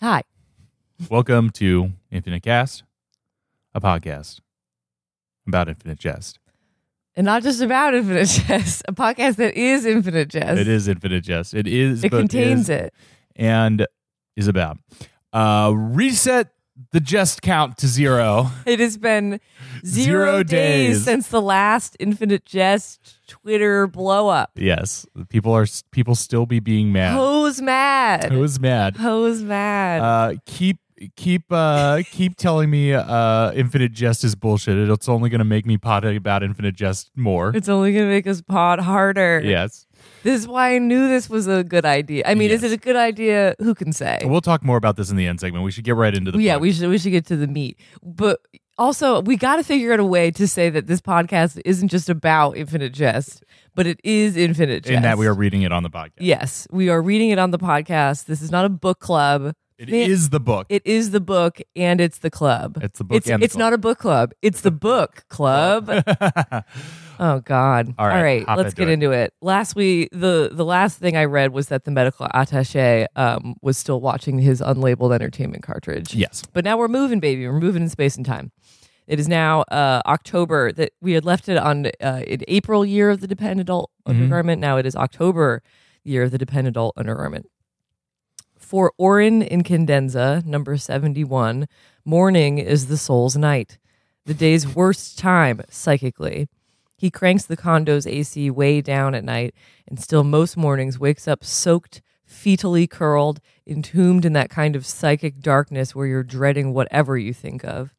Hi. Welcome to Infinite Cast, a podcast about Infinite Jest. And not just about Infinite Jest, a podcast that is Infinite Jest. It is Infinite Jest. It is. It but contains is- it. and is about. Uh, reset the jest count to zero. It has been zero, Zero days. days. since the last Infinite Jest Twitter blow up. Yes, people are people still be being mad. Who's mad? Who's mad? Who's mad? Uh, keep keep uh keep telling me uh Infinite Jest is bullshit. It's only gonna make me pot about Infinite Jest more. it's only going to make us pod harder. Yes. This is why I knew this was a good idea. I mean, is it a good idea? Who can say? We'll talk more about this in the end segment. We should get right into the yeah, book. we should we should get to the meat. But also, we got to figure out a way to say that this podcast isn't just about Infinite Jest, but it is Infinite Jest. in that we are reading it on the podcast. Yes, we are reading it on the podcast. This is not a book club. It Man- is the book. It is the book and it's the club. It's the book It's, the it's club. not a book club. It's the book club. oh God! All right, hop let's into get it. into it. Last week, the the last thing I read was that the medical attaché um, was still watching his unlabeled entertainment cartridge. yes. But now we're moving, baby. We're moving in space and time. It is now uh, October that we had left it on uh, in April year of the dependent adult Mhm. undergarment. Now it is October year of the dependent adult undergarment. For Orin Incandenza, number 71, morning is the soul's night, the day's worst time psychically. He cranks the condo's AC way down at night and still most mornings wakes up soaked, fetally curled, entombed in that kind of psychic darkness where you're dreading whatever you think of.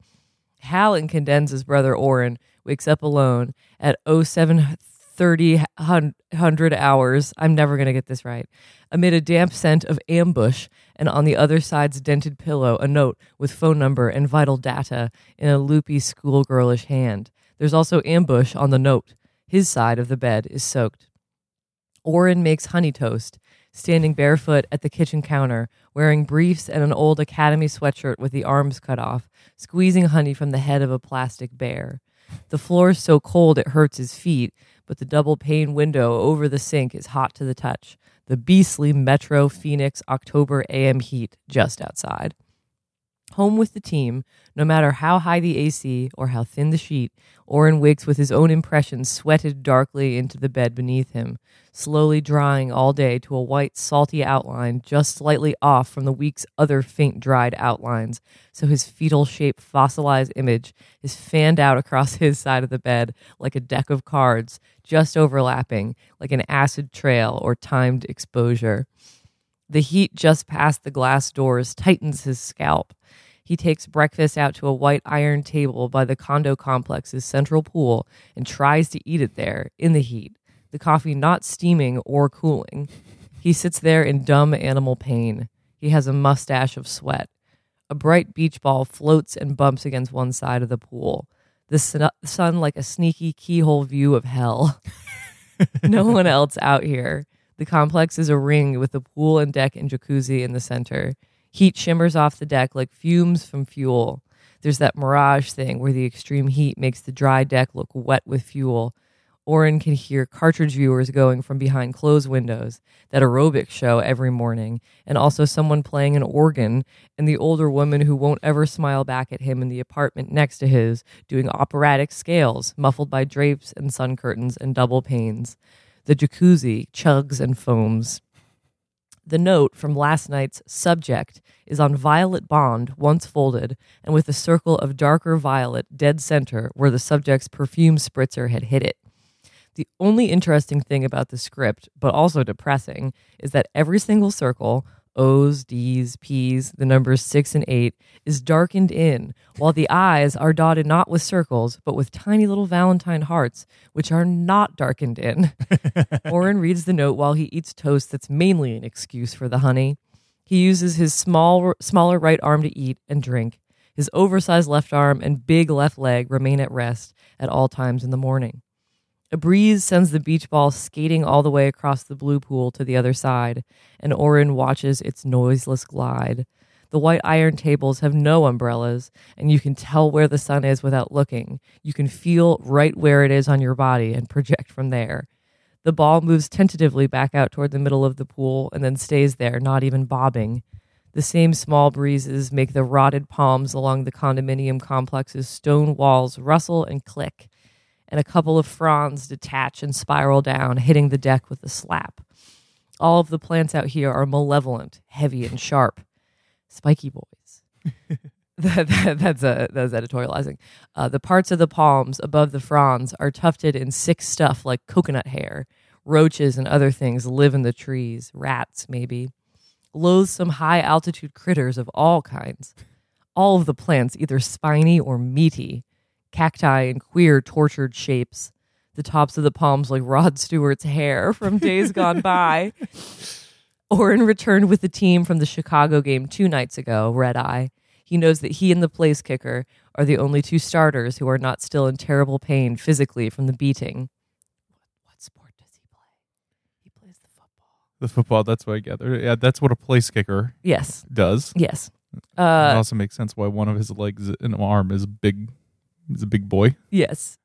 Hal Incandenza's brother Orin wakes up alone at 07 3,000 hours. I'm never going to get this right. Amid a damp scent of ambush, and on the other side's dented pillow, a note with phone number and vital data in a loopy schoolgirlish hand. There's also ambush on the note. His side of the bed is soaked. Orin makes honey toast, standing barefoot at the kitchen counter, wearing briefs and an old academy sweatshirt with the arms cut off, squeezing honey from the head of a plastic bear. The floor is so cold it hurts his feet, but the double pane window over the sink is hot to the touch. The beastly Metro Phoenix October AM heat just outside. Home with the team, no matter how high the AC or how thin the sheet, Orin wakes with his own impressions sweated darkly into the bed beneath him, slowly drying all day to a white, salty outline just slightly off from the week's other faint, dried outlines. So his fetal shaped fossilized image is fanned out across his side of the bed like a deck of cards, just overlapping, like an acid trail or timed exposure. The heat just past the glass doors tightens his scalp. He takes breakfast out to a white iron table by the condo complex's central pool and tries to eat it there in the heat, the coffee not steaming or cooling. He sits there in dumb animal pain. He has a mustache of sweat. A bright beach ball floats and bumps against one side of the pool. The sun, sun like a sneaky keyhole view of hell. no one else out here. The complex is a ring with the pool and deck and jacuzzi in the center. Heat shimmers off the deck like fumes from fuel. There's that mirage thing where the extreme heat makes the dry deck look wet with fuel. Orin can hear cartridge viewers going from behind closed windows, that aerobic show every morning, and also someone playing an organ, and the older woman who won't ever smile back at him in the apartment next to his, doing operatic scales, muffled by drapes and sun curtains and double panes. The jacuzzi chugs and foams. The note from last night's subject is on violet bond, once folded, and with a circle of darker violet dead center where the subject's perfume spritzer had hit it. The only interesting thing about the script, but also depressing, is that every single circle, O's, D's, P's, the numbers six and eight, is darkened in, while the I's are dotted not with circles, but with tiny little Valentine hearts, which are not darkened in. Orin reads the note while he eats toast that's mainly an excuse for the honey. He uses his small, smaller right arm to eat and drink. His oversized left arm and big left leg remain at rest at all times in the morning. A breeze sends the beach ball skating all the way across the blue pool to the other side, and Orin watches its noiseless glide. The white iron tables have no umbrellas, and you can tell where the sun is without looking. You can feel right where it is on your body and project from there. The ball moves tentatively back out toward the middle of the pool and then stays there, not even bobbing. The same small breezes make the rotted palms along the condominium complex's stone walls rustle and click, and a couple of fronds detach and spiral down, hitting the deck with a slap. All of the plants out here are malevolent, heavy, and sharp. Spiky boys. that, that, that's a that's editorializing. Uh, the parts of the palms above the fronds are tufted in sick stuff like coconut hair. Roaches and other things live in the trees. Rats, maybe. Loathsome high altitude critters of all kinds. All of the plants either spiny or meaty. Cacti in queer, tortured shapes. The tops of the palms like Rod Stewart's hair from days gone by. Orin returned with the team from the Chicago game two nights ago, red eye. He knows that he and the place kicker are the only two starters who are not still in terrible pain physically from the beating. What sport does he play? He plays the football. The football. That's what I gather. Yeah, that's what a place kicker Yes, does. yes. Uh, it also makes sense why one of his legs and arm is big. He's a big boy. Yes.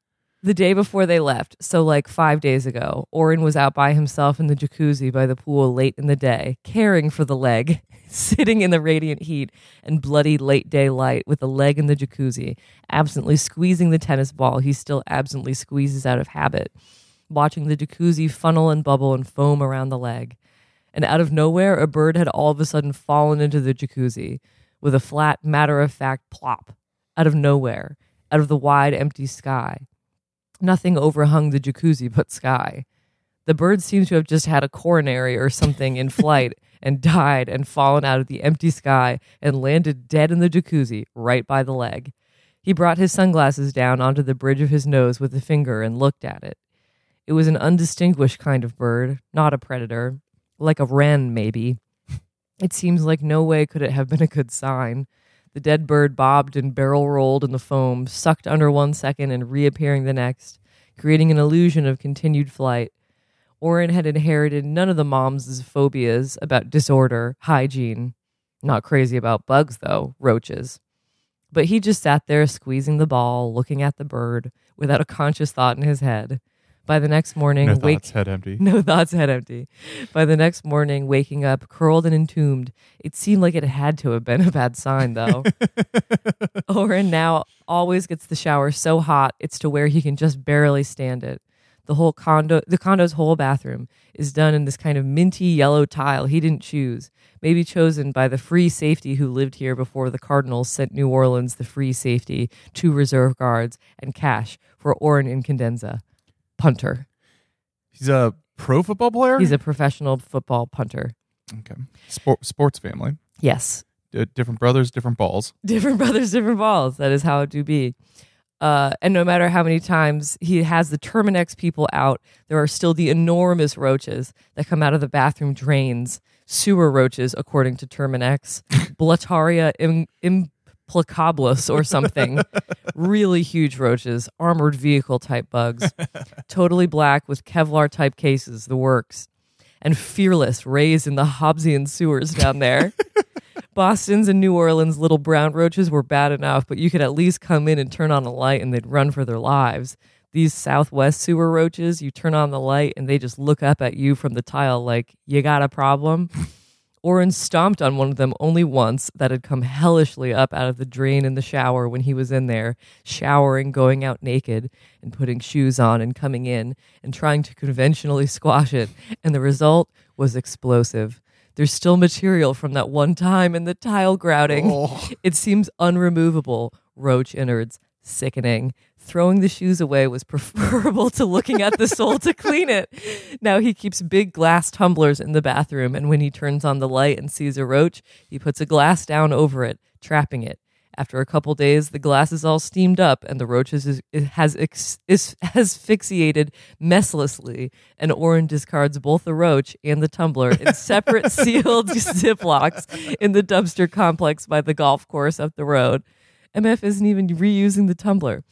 The day before they left, so like five days ago, Orin was out by himself in the jacuzzi by the pool late in the day, caring for the leg, sitting in the radiant heat and bloody late day light with the leg in the jacuzzi, absently squeezing the tennis ball he still absently squeezes out of habit, watching the jacuzzi funnel and bubble and foam around the leg. And out of nowhere, a bird had all of a sudden fallen into the jacuzzi with a flat, matter of fact plop out of nowhere, out of the wide, empty sky. Nothing overhung the jacuzzi but sky. The bird seemed to have just had a coronary or something in flight and died and fallen out of the empty sky and landed dead in the jacuzzi right by the leg. He brought his sunglasses down onto the bridge of his nose with a finger and looked at it. It was an undistinguished kind of bird, not a predator, like a wren, maybe. It seems like no way could it have been a good sign. The dead bird bobbed and barrel rolled in the foam, sucked under one second and reappearing the next, creating an illusion of continued flight. Orin had inherited none of the mom's phobias about disorder, hygiene. Not crazy about bugs, though, roaches. But he just sat there squeezing the ball, looking at the bird, without a conscious thought in his head. By the next morning, No wake thoughts, head empty. no thoughts head empty. By the next morning, waking up, curled and entombed, it seemed like it had to have been a bad sign, though. Orin now always gets the shower so hot it's to where he can just barely stand it. The whole condo, the condo's whole bathroom is done in this kind of minty yellow tile he didn't choose, maybe chosen by the free safety who lived here before the Cardinals sent New Orleans the free safety, two reserve guards, and cash for Orin Incandenza, punter. He's a pro football player. He's a professional football punter. okay. Sport, sports family. Yes. D- different brothers, different balls. Different brothers, different balls. That is how it do be. Uh, and no matter how many times he has the Terminix people out, there are still the enormous roaches that come out of the bathroom drains. Sewer roaches, according to Terminix. Blattaria im- implacabilis or something. really huge roaches, armored vehicle type bugs. totally black with Kevlar type cases, the works. And fearless, raised in the Hobbesian sewers down there. Boston's and New Orleans little brown roaches were bad enough, but you could at least come in and turn on a light and they'd run for their lives. These Southwest sewer roaches, you turn on the light and they just look up at you from the tile like, you got a problem? Orin stomped on one of them only once that had come hellishly up out of the drain in the shower when he was in there, showering, going out naked, and putting shoes on and coming in and trying to conventionally squash it. And the result was explosive. There's still material from that one time in the tile grouting. Oh. It seems unremovable. Roach innards. Sickening. Throwing the shoes away was preferable to looking at the sole to clean it. Now he keeps big glass tumblers in the bathroom, and when he turns on the light and sees a roach, he puts a glass down over it, trapping it. After a couple days, the glass is all steamed up, and the roach is, is, has ex, is, asphyxiated messlessly. And Orin discards both the roach and the tumbler in separate sealed ziplocs in the dumpster complex by the golf course up the road. MF isn't even reusing the tumbler.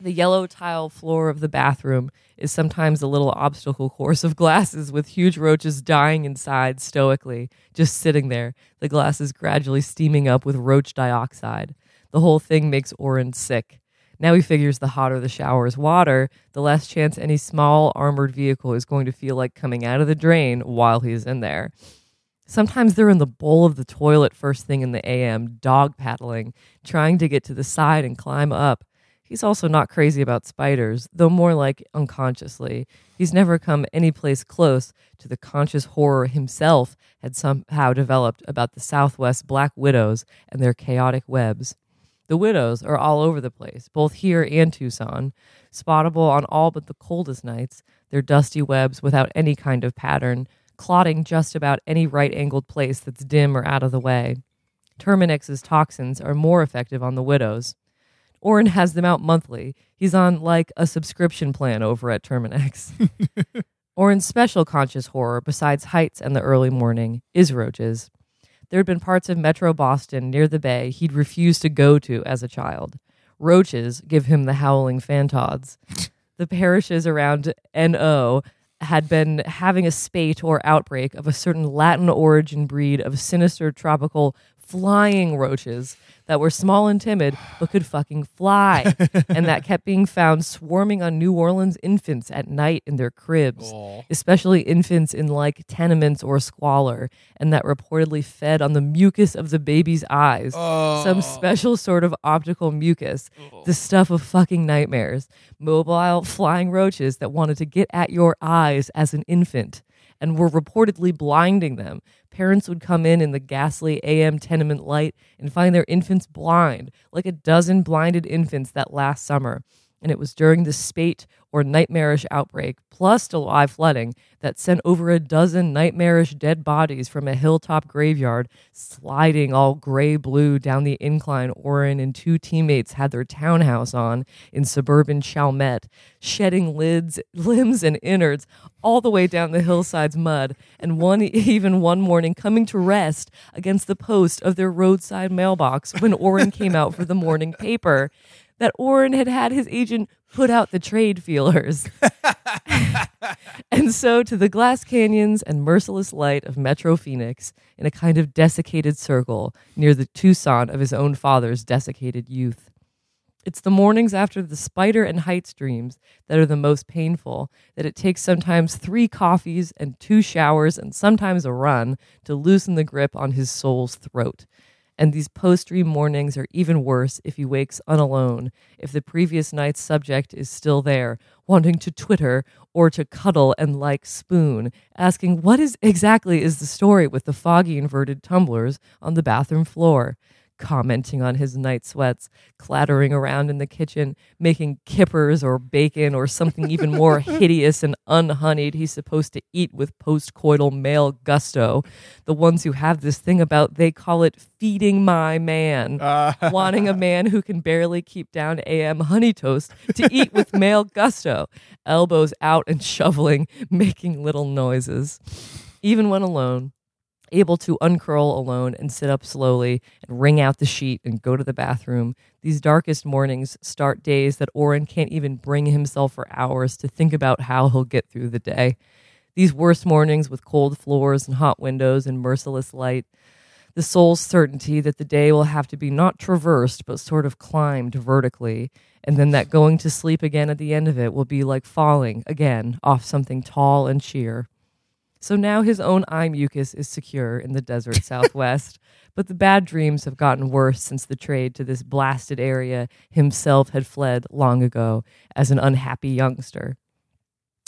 The yellow tile floor of the bathroom is sometimes a little obstacle course of glasses with huge roaches dying inside stoically, just sitting there, the glasses gradually steaming up with roach dioxide. The whole thing makes Orin sick. Now he figures the hotter the shower is water, the less chance any small armored vehicle is going to feel like coming out of the drain while he's in there. Sometimes they're in the bowl of the toilet first thing in the AM, dog paddling, trying to get to the side and climb up. He's also not crazy about spiders, though more like unconsciously. He's never come any place close to the conscious horror himself had somehow developed about the Southwest black widows and their chaotic webs. The widows are all over the place, both here and Tucson, spottable on all but the coldest nights, their dusty webs without any kind of pattern, clotting just about any right angled place that's dim or out of the way. Terminix's toxins are more effective on the widows. Orin has them out monthly. He's on like a subscription plan over at Terminix. Orin's special conscious horror, besides heights and the early morning, is roaches. There had been parts of Metro Boston near the bay he'd refused to go to as a child. Roaches give him the howling fantods. The parishes around NO had been having a spate or outbreak of a certain Latin origin breed of sinister tropical flying roaches that were small and timid but could fucking fly. And that kept being found swarming on New Orleans infants at night in their cribs, especially infants in like tenements or squalor, and that reportedly fed on the mucus of the baby's eyes, some special sort of optical mucus, the stuff of fucking nightmares, mobile flying roaches that wanted to get at your eyes as an infant and were reportedly blinding them. Parents would come in in the ghastly AM tenement light and find their infants blind, like a dozen blinded infants that last summer. And it was during the spate or nightmarish outbreak, plus July flooding, that sent over a dozen nightmarish dead bodies from a hilltop graveyard sliding all gray blue down the incline Orin and two teammates had their townhouse on in suburban Chalmette, shedding lids, limbs and innards all the way down the hillside's mud, and one even one morning coming to rest against the post of their roadside mailbox when Orin came out for the morning paper that Orin had had his agent put out the trade feelers. and so to the glass canyons and merciless light of Metro Phoenix in a kind of desiccated circle near the Tucson of his own father's desiccated youth. It's the mornings after the spider and heights dreams that are the most painful, that it takes sometimes three coffees and two showers and sometimes a run to loosen the grip on his soul's throat. And these post dream mornings are even worse if he wakes unalone, if the previous night's subject is still there, wanting to twitter or to cuddle and like spoon, asking what is exactly is the story with the foggy inverted tumblers on the bathroom floor commenting on his night sweats, clattering around in the kitchen, making kippers or bacon or something even more hideous and unhoneyed he's supposed to eat with postcoital male gusto. The ones who have this thing about they call it feeding my man, uh. wanting a man who can barely keep down AM honey toast to eat with male gusto, elbows out and shoveling, making little noises. Even when alone, able to uncurl alone and sit up slowly and wring out the sheet and go to the bathroom. These darkest mornings start days that Orin can't even bring himself for hours to think about how he'll get through the day. These worst mornings with cold floors and hot windows and merciless light. The soul's certainty that the day will have to be not traversed, but sort of climbed vertically, and then that going to sleep again at the end of it will be like falling again off something tall and sheer. So now his own eye mucus is secure in the desert southwest. But the bad dreams have gotten worse since the trade to this blasted area himself had fled long ago as an unhappy youngster.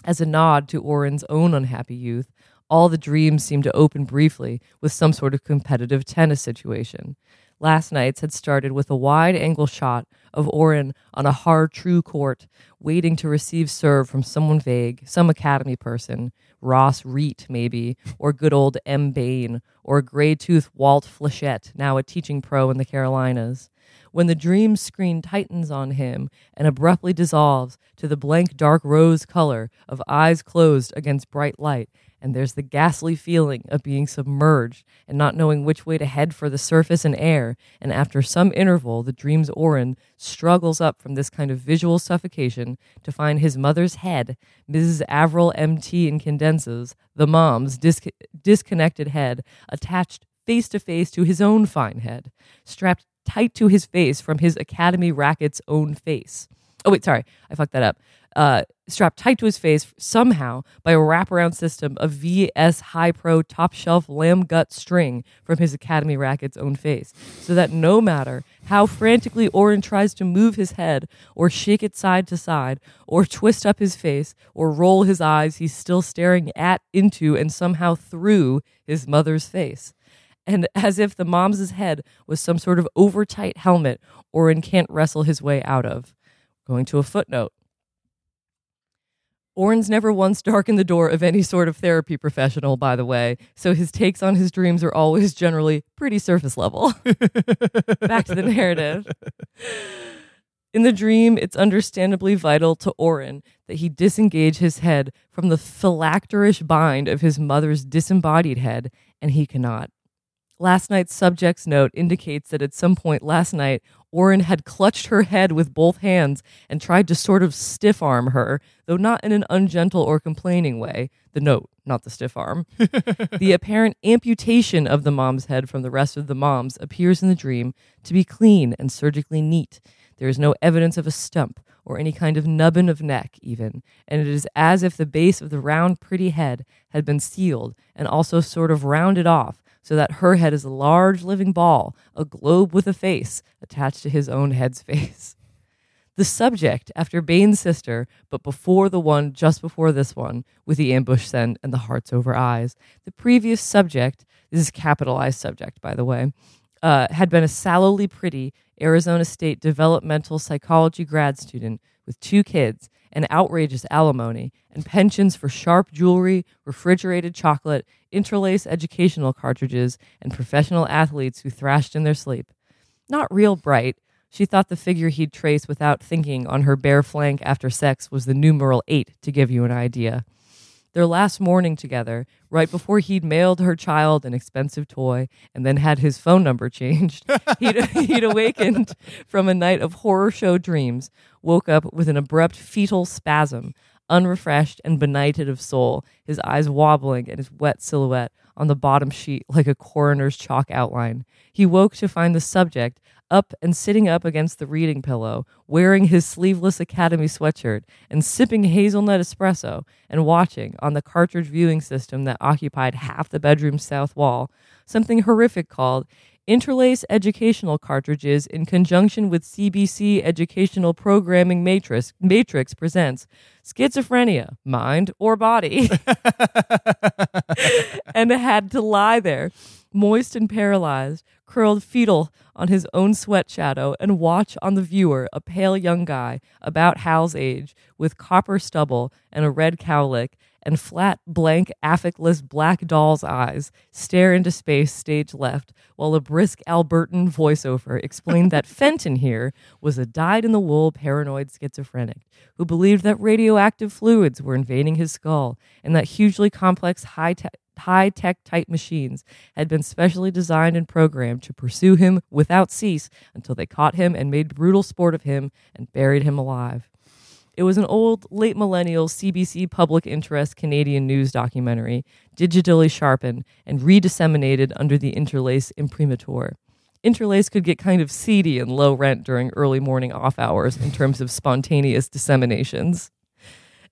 As a nod to Orin's own unhappy youth, all the dreams seemed to open briefly with some sort of competitive tennis situation. Last night's had started with a wide angle shot of Orin on a Har-Tru court, waiting to receive serve from someone vague, some academy person, Ross Reat, maybe, or good old M. Bain, or gray Walt Flechette, now a teaching pro in the Carolinas. When the dream screen tightens on him and abruptly dissolves to the blank dark rose color of eyes closed against bright light, and there's the ghastly feeling of being submerged and not knowing which way to head for the surface and air. And after some interval, the dream's Orin struggles up from this kind of visual suffocation to find his mother's head, Mrs. Avril MT Incandenza's, the mom's dis- disconnected head, attached face to face to his own fine head, strapped tight to his face from his Academy racket's own face. Oh, wait, sorry, I fucked that up uh, strapped tight to his face somehow by a wraparound system of VS High Pro top shelf lamb gut string from his Academy racket's own face, so that no matter how frantically Orin tries to move his head, or shake it side to side, or twist up his face, or roll his eyes, he's still staring at, into, and somehow through his mother's face. And as if the mom's head was some sort of overtight helmet Orin can't wrestle his way out of. Going to a footnote. Orin's never once darkened the door of any sort of therapy professional, by the way, so his takes on his dreams are always generally pretty surface level. Back to the narrative. In the dream, it's understandably vital to Orin that he disengage his head from the phylacterish bind of his mother's disembodied head, and he cannot. Last night's subject's note indicates that at some point last night, Orin had clutched her head with both hands and tried to sort of stiff arm her, though not in an ungentle or complaining way. The note, not the stiff arm. the apparent amputation of the mom's head from the rest of the mom's appears in the dream to be clean and surgically neat. There is no evidence of a stump or any kind of nubbin of neck, even, and it is as if the base of the round, pretty head had been sealed and also sort of rounded off so that her head is a large living ball, a globe with a face attached to his own head's face. The subject, after Bain's sister, but before the one just before this one, with the ambush scent and the hearts over eyes. The previous subject, this is capitalized subject, by the way, uh, had been a sallowly pretty Arizona State developmental psychology grad student with two kids and outrageous alimony and pensions for sharp jewelry, refrigerated chocolate, interlace educational cartridges, and professional athletes who thrashed in their sleep. Not real bright, she thought the figure he'd trace without thinking on her bare flank after sex was the numeral eight, to give you an idea their last morning together, right before he'd mailed her child an expensive toy and then had his phone number changed, he'd, he'd awakened from a night of horror show dreams, woke up with an abrupt fetal spasm, unrefreshed and benighted of soul, his eyes wobbling and his wet silhouette on the bottom sheet like a coroner's chalk outline. He woke to find the subject up and sitting up against the reading pillow, wearing his sleeveless Academy sweatshirt and sipping hazelnut espresso and watching on the cartridge viewing system that occupied half the bedroom's south wall something horrific called Interlace Educational Cartridges in conjunction with CBC Educational Programming Matrix, Matrix presents Schizophrenia, Mind or Body. and had to lie there, moist and paralyzed, curled fetal on his own sweat shadow and watch on the viewer a pale young guy about Hal's age with copper stubble and a red cowlick and flat, blank, affectless black doll's eyes stare into space stage left while a brisk Albertan voiceover explained that Fenton here was a dyed in the wool paranoid schizophrenic who believed that radioactive fluids were invading his skull and that hugely complex high tech high tech type machines had been specially designed and programmed to pursue him without cease until they caught him and made brutal sport of him and buried him alive. It was an old, late millennial CBC public interest Canadian news documentary, digitally sharpened and redisseminated under the Interlace imprimatur. Interlace could get kind of seedy and low rent during early morning off hours in terms of spontaneous disseminations.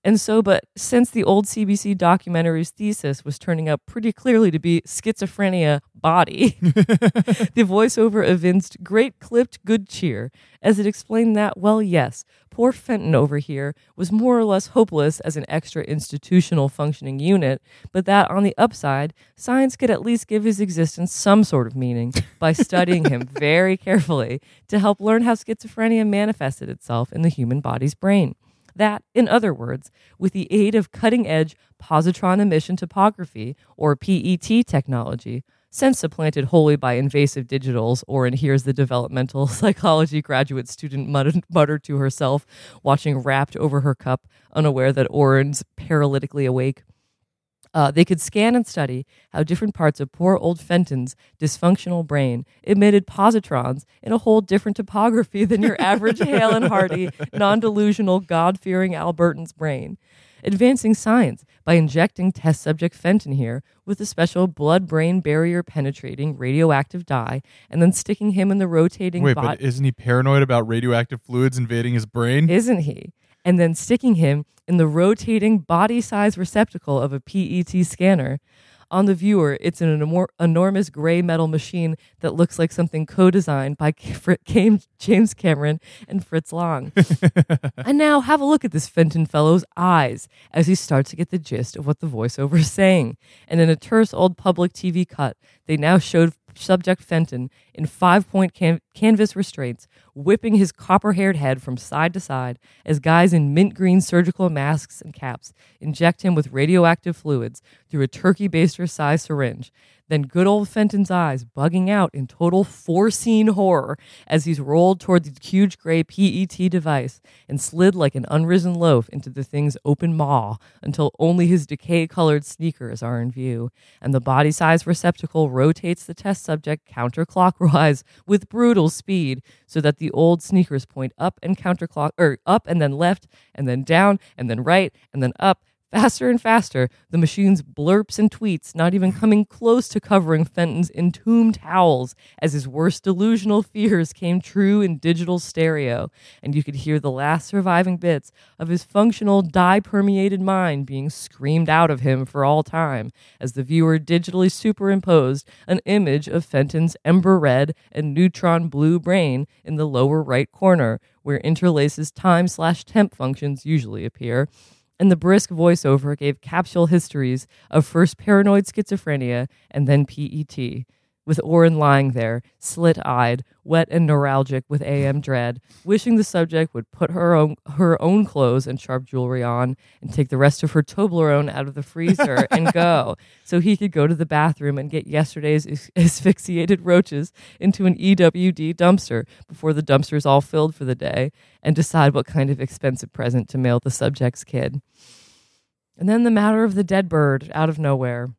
And so, but since the old CBC documentary's thesis was turning out pretty clearly to be schizophrenia body, the voiceover evinced great clipped good cheer as it explained that, well, yes, poor Fenton over here was more or less hopeless as an extra institutional functioning unit, but that on the upside, science could at least give his existence some sort of meaning by studying him very carefully to help learn how schizophrenia manifested itself in the human body's brain. That, in other words, with the aid of cutting edge positron emission topography, or PET technology, since supplanted wholly by invasive digitals, or in here's the developmental psychology graduate student muttered to herself, watching rapt over her cup, unaware that Orin's paralytically awake. Uh, they could scan and study how different parts of poor old Fenton's dysfunctional brain emitted positrons in a whole different topography than your average hale and hearty, non delusional, God fearing Albertan's brain. Advancing science by injecting test subject Fenton here with a special blood brain barrier penetrating radioactive dye and then sticking him in the rotating Wait, bot. but isn't he paranoid about radioactive fluids invading his brain? Isn't he? And then sticking him in the rotating body size receptacle of a PET scanner. On the viewer, it's an enor- enormous gray metal machine that looks like something co designed by Fr- James Cameron and Fritz Lang. and now have a look at this Fenton fellow's eyes as he starts to get the gist of what the voiceover is saying. And in a terse old public TV cut, they now showed subject Fenton in five point can- canvas restraints, whipping his copper haired head from side to side as guys in mint green surgical masks and caps inject him with radioactive fluids through a turkey baster sized syringe. Then good old Fenton's eyes bugging out in total four scene horror as he's rolled toward the huge gray PET device and slid like an unrisen loaf into the thing's open maw until only his decay colored sneakers are in view. And the body size receptacle rotates the test subject counterclockwise with brutal speed so that the old sneakers point up and counterclock or up and then left and then down and then right and then up Faster and faster, the machine's blurps and tweets not even coming close to covering Fenton's entombed howls as his worst delusional fears came true in digital stereo, and you could hear the last surviving bits of his functional, dye permeated mind being screamed out of him for all time as the viewer digitally superimposed an image of Fenton's ember red and neutron blue brain in the lower right corner, where interlaces time slash temp functions usually appear and the brisk voiceover gave capsule histories of first paranoid schizophrenia and then PET, with Orin lying there, slit eyed, wet and neuralgic with AM dread, wishing the subject would put her own, her own clothes and sharp jewelry on and take the rest of her Toblerone out of the freezer and go, so he could go to the bathroom and get yesterday's as- asphyxiated roaches into an EWD dumpster before the dumpster's all filled for the day and decide what kind of expensive present to mail the subject's kid. And then the matter of the dead bird out of nowhere.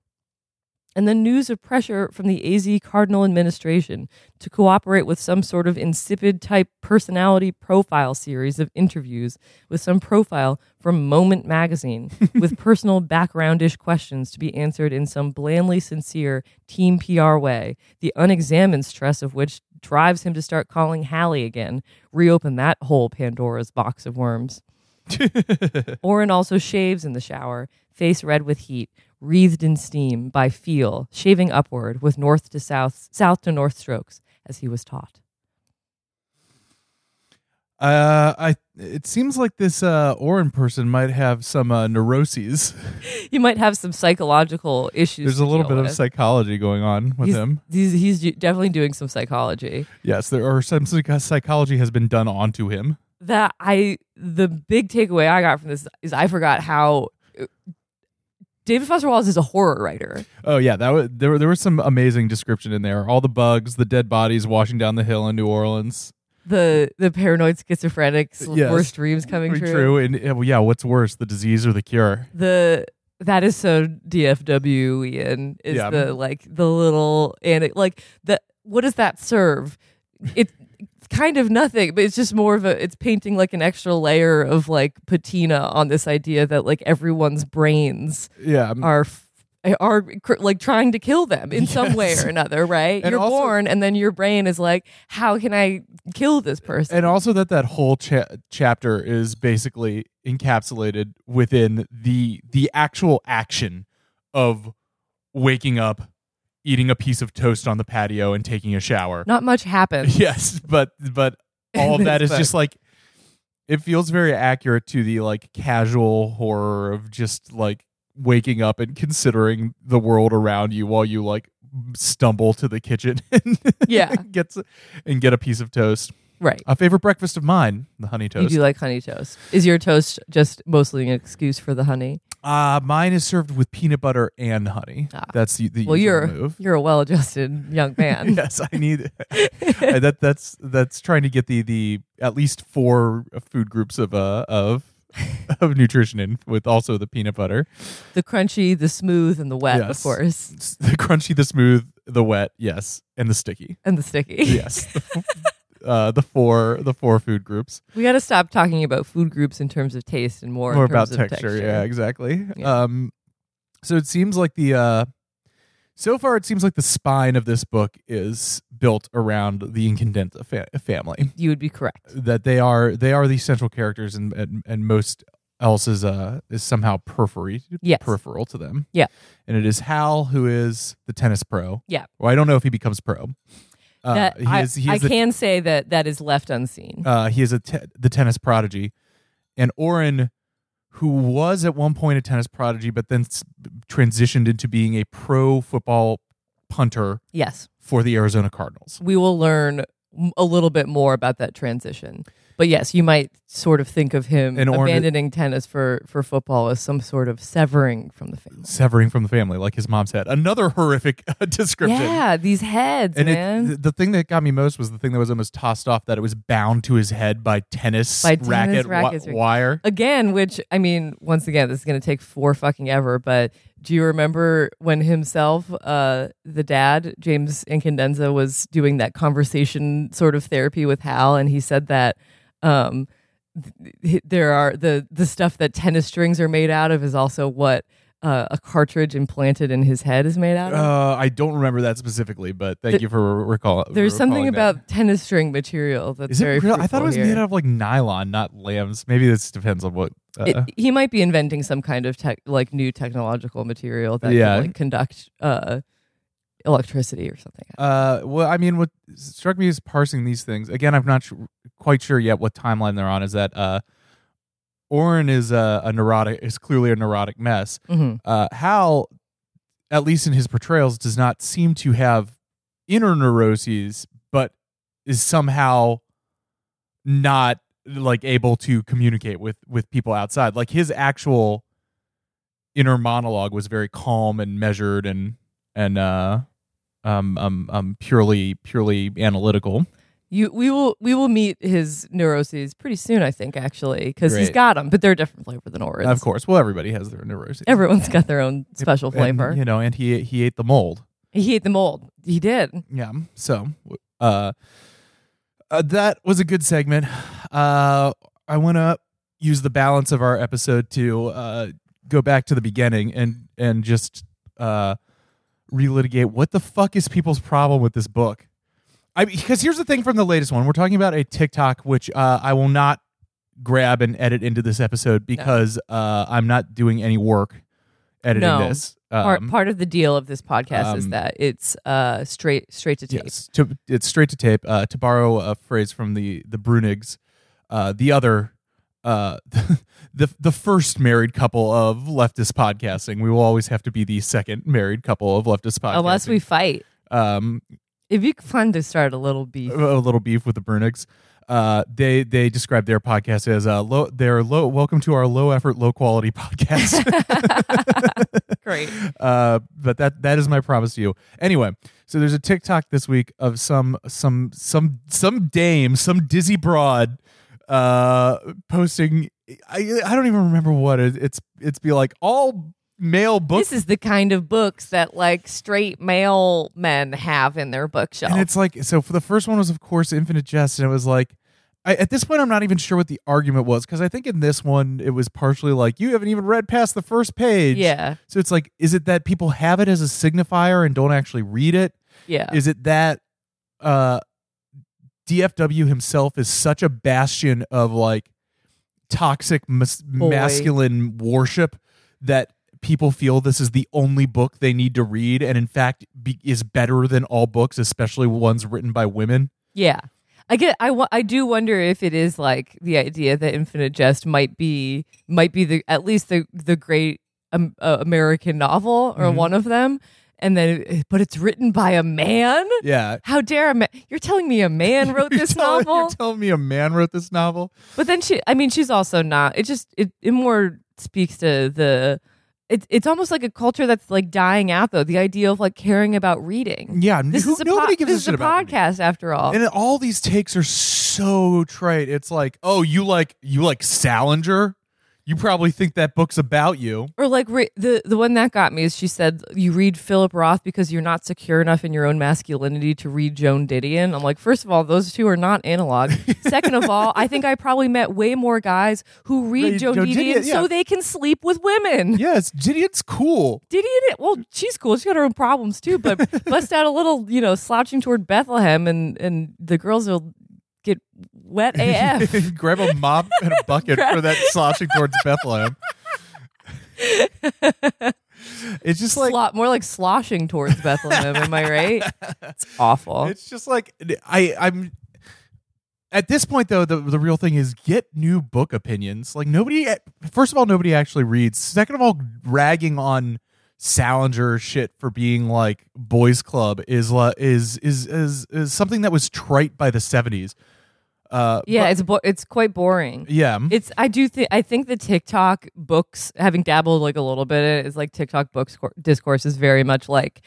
And then news of pressure from the AZ Cardinal administration to cooperate with some sort of insipid type personality profile series of interviews with some profile from Moment magazine with personal backgroundish questions to be answered in some blandly sincere team PR way, the unexamined stress of which drives him to start calling Hallie again, reopen that whole Pandora's box of worms. Orin also shaves in the shower, face red with heat, wreathed in steam by feel, shaving upward with north to south, south to north strokes, as he was taught. Uh, I. It seems like this uh, Orin person might have some uh, neuroses. He might have some psychological issues. There's a little bit with. of psychology going on with he's, him. He's, he's definitely doing some psychology. Yes, there are some psychology has been done onto him. That I, the big takeaway I got from this is I forgot how uh, David Foster Wallace is a horror writer. Oh yeah, that was there. were- There was some amazing description in there. All the bugs, the dead bodies washing down the hill in New Orleans. The the paranoid schizophrenics Yes. worst dreams coming Very true. And well, yeah, what's worse, the disease or the cure? the that is so DFW Ian is Yeah. the like the little and like the what does that serve? It it's kind of nothing, but it's just more of a it's painting like an extra layer of like patina on this idea that like everyone's brains Yeah, um, are f- are cr- like trying to kill them in some way or another, right? And You're also- born and then your brain is like, how can I kill this person? and also that that whole cha- chapter is basically encapsulated within the the actual action of waking up, eating a piece of toast on the patio, and taking a shower. Not much happens. Yes, but but all of that is just like it feels very accurate to the like casual horror of just like waking up and considering the world around you while you like stumble to the kitchen and Yeah. gets and get a piece of toast. Right. A favorite breakfast of mine, the honey You toast. do you like honey toast. Is your toast just mostly an excuse for the honey? Uh mine is served with peanut butter and honey. Ah. That's the, the Well, you're move. you're a well-adjusted young man. yes, I need that. That's that's trying to get the the at least four food groups of uh of of nutrition in with also the peanut butter, The crunchy, the smooth, and the wet, of course, the crunchy, the smooth, the wet, yes, and the sticky, and the sticky. yes. The uh, the four the four food groups. We got to stop talking about food groups in terms of taste and more, More in about of texture, yeah, exactly. Yeah. Um, so it seems like the uh, So far, it seems like the spine of this book is built around the Incandenza fa- family. You would be correct. That they are they are the central characters, and and, and most else is uh is somehow periphery Yes. peripheral to them. Yeah. and it is Hal who is the tennis pro. Yeah. Well, I don't know if he becomes pro. Uh, That, he I, is he I the can say that that is left unseen. uh, he is a te- the tennis prodigy, and Orin, who was at one point a tennis prodigy, but then s- transitioned into being a pro football punter yes. for the Arizona Cardinals. we will learn a little bit more about that transition. But yes, you might sort of think of him abandoning tennis for, for football as some sort of severing from the family. Severing from the family, like his mom said. Another horrific uh, description. Yeah, these heads, And man. it, the thing that got me most was the thing that was almost tossed off that it was bound to his head by tennis By tennis racket wi- wire. again, which I mean, once again, this is going to take four fucking ever. But do you remember when himself, uh, the dad, James Incandenza, was doing that conversation sort of therapy with Hal, and he said that um, th- there are the the stuff that tennis strings are made out of is also what. Uh, a cartridge implanted in his head is made out of. Uh, I don't remember that specifically, but thank The- you for recall. There's something recalling that. about tennis string material that's Is very it real? I thought it was here. made out of like nylon, not lambs. Maybe this depends on what. Uh, It, he might be inventing some kind of tech, like new technological material that Yeah. can like conduct uh, electricity or something. uh, well, I mean, what struck me is parsing these things. Again, I'm not su- quite sure yet what timeline they're on. Is that uh, Orin is a, a neurotic, is clearly a neurotic mess. hmm Uh, Hal, at least in his portrayals, does not seem to have inner neuroses, but is somehow not like able to communicate with with people outside. Like his actual inner monologue was very calm and measured and and uh um um um purely purely analytical. You, we will, we will meet his neuroses pretty soon, I think, actually, because he's Great. got them, but they're a different flavor than Orin's. Of course, well, everybody has their neuroses. everyone's got their own special And, flavor. you know, and he he ate the mold. He ate the mold. He did. Yeah. So, uh, uh that was a good segment. Uh, I want to use the balance of our episode to uh go back to the beginning and and just uh relitigate what the fuck is people's problem with this book. I because here's the thing from the latest one. We're talking about a TikTok which uh I will not grab and edit into this episode because uh I'm not doing any work editing No. this. Part, Um, part of the deal of this podcast is um, that it's uh, straight straight to tape. Yes, to, it's straight to tape. Uh, to borrow a phrase from the the Bruenigs, uh, the other, uh, the the first married couple of leftist podcasting. We will always have to be the second married couple of leftist podcasting. Unless we fight. um, It'd be fun to start a little beef. a little beef with the Bruenigs. Uh, they they describe their podcast as uh, low. They're low. Welcome to our low effort, low quality podcast. Great. uh, but that that is my promise to you. Anyway, so there's a TikTok this week of some some some some dame, some dizzy broad, uh, posting. I I don't even remember what it, it's it's be like all male books. This is the kind of books that like straight male men have in their bookshelf. And it's like so for the first one was of course Infinite Jest, and it was like I, at this point I'm not even sure what the argument was because I think in this one it was partially like you haven't even read past the first page. yeah, So it's like, is it that people have it as a signifier and don't actually read it? yeah. Is it that uh, DFW himself is such a bastion of like toxic mas- masculine worship that people feel this is the only book they need to read, and in fact be- is better than all books, especially ones written by women? Yeah. I get I I do wonder if it is like the idea that Infinite Jest might be might be the at least the the great um, uh, American novel or Mhm. one of them and then but it's written by a man? Yeah. How dare a man You're telling me a man wrote this novel? You're telling me a man wrote this novel? But then she I mean she's also not it just it, it more speaks to the it's it's almost like a culture that's like dying out though the idea of like caring about reading. Yeah. This who- is a nobody po- gives this a is a about reading. podcast after all. And all these takes are so trite. It's like, oh, you like you like Salinger? You probably think that book's about you. Or like re- the the one that got me is she said you read Philip Roth because you're not secure enough in your own masculinity to read Joan Didion. I'm like, first of all, those two are not analog. Second of all, I think I probably met way more guys who read Read Joan Joan Didion Didion, yeah. so they can sleep with women. Yes, Didion's cool. Didion, well, she's cool. She's got her own problems too, but bust out a little, you know, slouching toward Bethlehem, and and the girls will get wet AF. Grab a mop and a bucket for that sloshing towards Bethlehem. it's just like Slo- more like sloshing towards Bethlehem. Am I right? It's awful. it's just like I I'm at this point though the the real thing is get new book opinions. Like nobody first of all nobody actually reads. Second of all ragging on Salinger shit for being like boys club is la- is is is is something that was trite by the 70s. Uh yeah, but- it's bo- it's quite boring. yeah. It's I do think I think the TikTok books, having dabbled like a little bit, in it, is like TikTok books discourse is very much like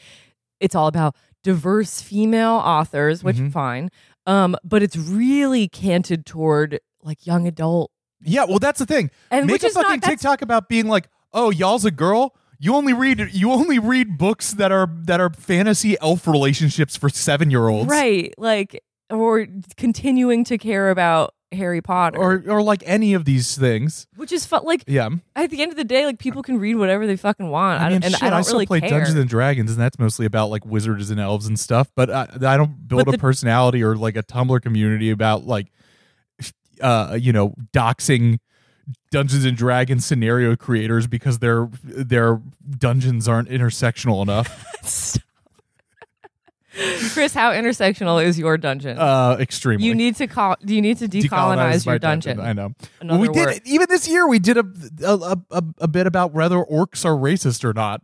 it's all about diverse female authors, which Mhm. fine, um, but it's really canted toward like young adult Yeah, well, that's the thing. and Make which a is not fucking that's- TikTok about being like, "Oh, y'all's a girl. You only read you only read books that are that are fantasy elf relationships for seven year olds, right, like or continuing to care about Harry Potter, Or or like any of these things. which is fun. Like Yeah, at the end of the day, like people can read whatever they fucking want, I mean, and shit, I don't still really play care. Dungeons and Dragons, and that's mostly about like wizards and elves and stuff. But I, I don't build But a the- personality or like a Tumblr community about like, uh, you know, doxing Dungeons and Dragons scenario creators because their their dungeons aren't intersectional enough. Chris, how intersectional is your dungeon? Uh, extremely. you need to call. Do you need to decolonize, your dungeon? I know. Another we did even this year. We did a, a a a bit about whether orcs are racist or not.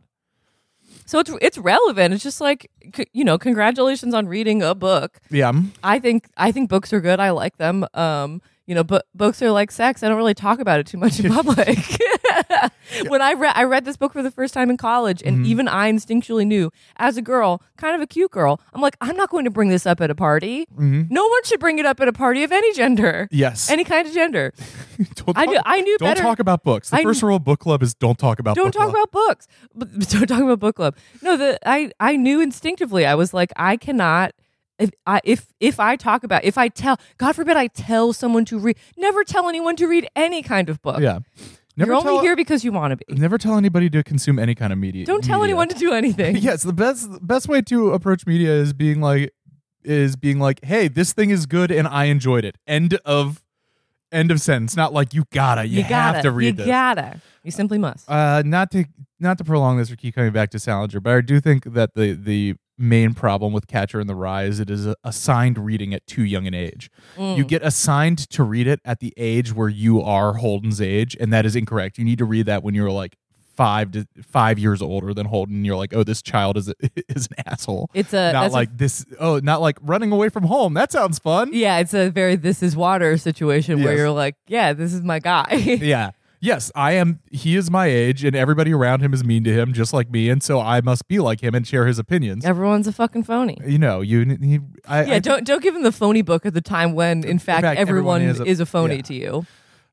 So it's it's relevant. It's just like c- you know, congratulations on reading a book. Yeah, I think I think books are good. I like them. Um, you know, but books are like sex. I don't really talk about it too much in public. when I read I read this book for the first time in college, and Mm-hmm. even I instinctually knew, as a girl, kind of a cute girl, I'm like, I'm not going to bring this up at a party. Mm-hmm. No one should bring it up at a party of any gender, yes. any kind of gender. don't I knew I knew Don't better. talk about books. The I first rule of book club is don't talk about. don't talk club. about books but but don't talk about book club no the i i knew instinctively i was like i cannot if i if if i talk about if i tell god forbid i tell someone to read never tell anyone to read any kind of book Yeah, never you're tell, only here because you want to be Never tell anybody to consume any kind of media. don't tell media. anyone to do anything yes, the best best way to approach media is being like is being like, hey, this thing is good and I enjoyed it. End of end of sentence. Not like you gotta, you, you gotta have to read you this. gotta you simply must Uh, not to not to prolong this or keep coming back to Salinger, but I do think that the the main problem with Catcher in the Rye is it is assigned reading at too young an age. Mm. You get assigned to read it at the age where you are Holden's age, and that is incorrect. You need to read that when you're like five to five years older than Holden. You're like, oh, this child is a, is an asshole. it's a not that's a- like this. Oh, not like running away from home. That sounds fun. yeah it's a very this is water situation where you're like yeah this is my guy yeah. Yes, I am. He is my age, and everybody around him is mean to him, just like me, and so I must be like him and share his opinions. everyone's a fucking phony You know, you. you I, yeah, I- don't don't give him the phony book at the time when, in fact, fact, everyone, everyone is is a, a- phony yeah. to you.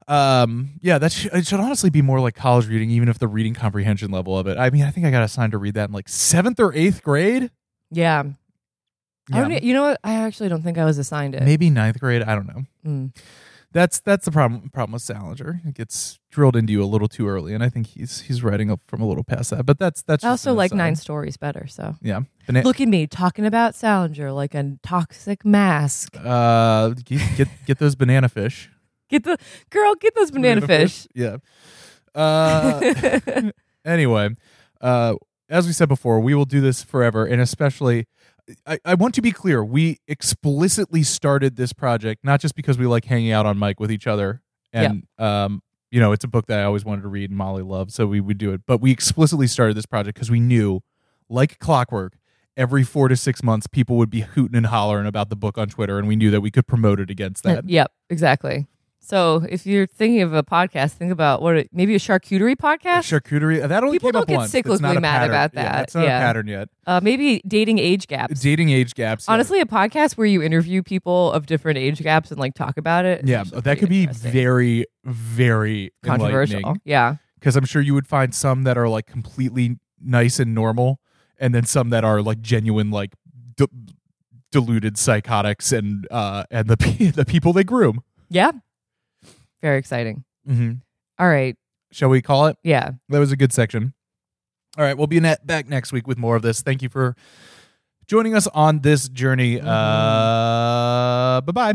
Um, yeah, that sh- it should honestly be more like college reading, even if the reading comprehension level of it. I mean, I think I got assigned to read that in like seventh or eighth grade. Yeah. I don't, you know what? I actually don't think I was assigned it. maybe ninth grade. I don't know. Mm. That's that's the problem. Problem with Salinger, it gets drilled into you a little too early, and I think he's he's writing up from a little past that. But that's that's. I also like aside. nine stories better. So Yeah. Bana- look at me talking about Salinger like a toxic mask. uh, get, get get those banana fish. Get the girl, get those banana, fish. Yeah. Uh, anyway, uh, as we said before, we will do this forever, and especially, I, I want to be clear: we explicitly started this project not just because we like hanging out on mic with each other, and um, you know, it's a book that I always wanted to read and Molly loved, so we would do it. But we explicitly started this project because we knew, like clockwork. Every four to six months, people would be hooting and hollering about the book on Twitter, and we knew that we could promote it against that. yep, exactly. So if you're thinking of a podcast, think about what it, maybe a charcuterie podcast. Charcuterie. That only People don't get once. Cyclically mad about Yeah, that. that's not Yeah. a pattern yet. Uh, maybe dating age gaps. Dating age gaps. yeah. Honestly, a podcast where you interview people of different age gaps and like talk about it. yeah, that could be very, very controversial. Yeah. Because I'm sure you would find some that are like completely nice and normal, and then some that are like genuine, like de- deluded psychotics, and uh, and the the people they groom. Yeah. Very exciting. Mm-hmm. All right. Shall we call it? Yeah. That was a good section. All right, we'll be net back next week with more of this. Thank you for joining us on this journey. Uh, bye bye.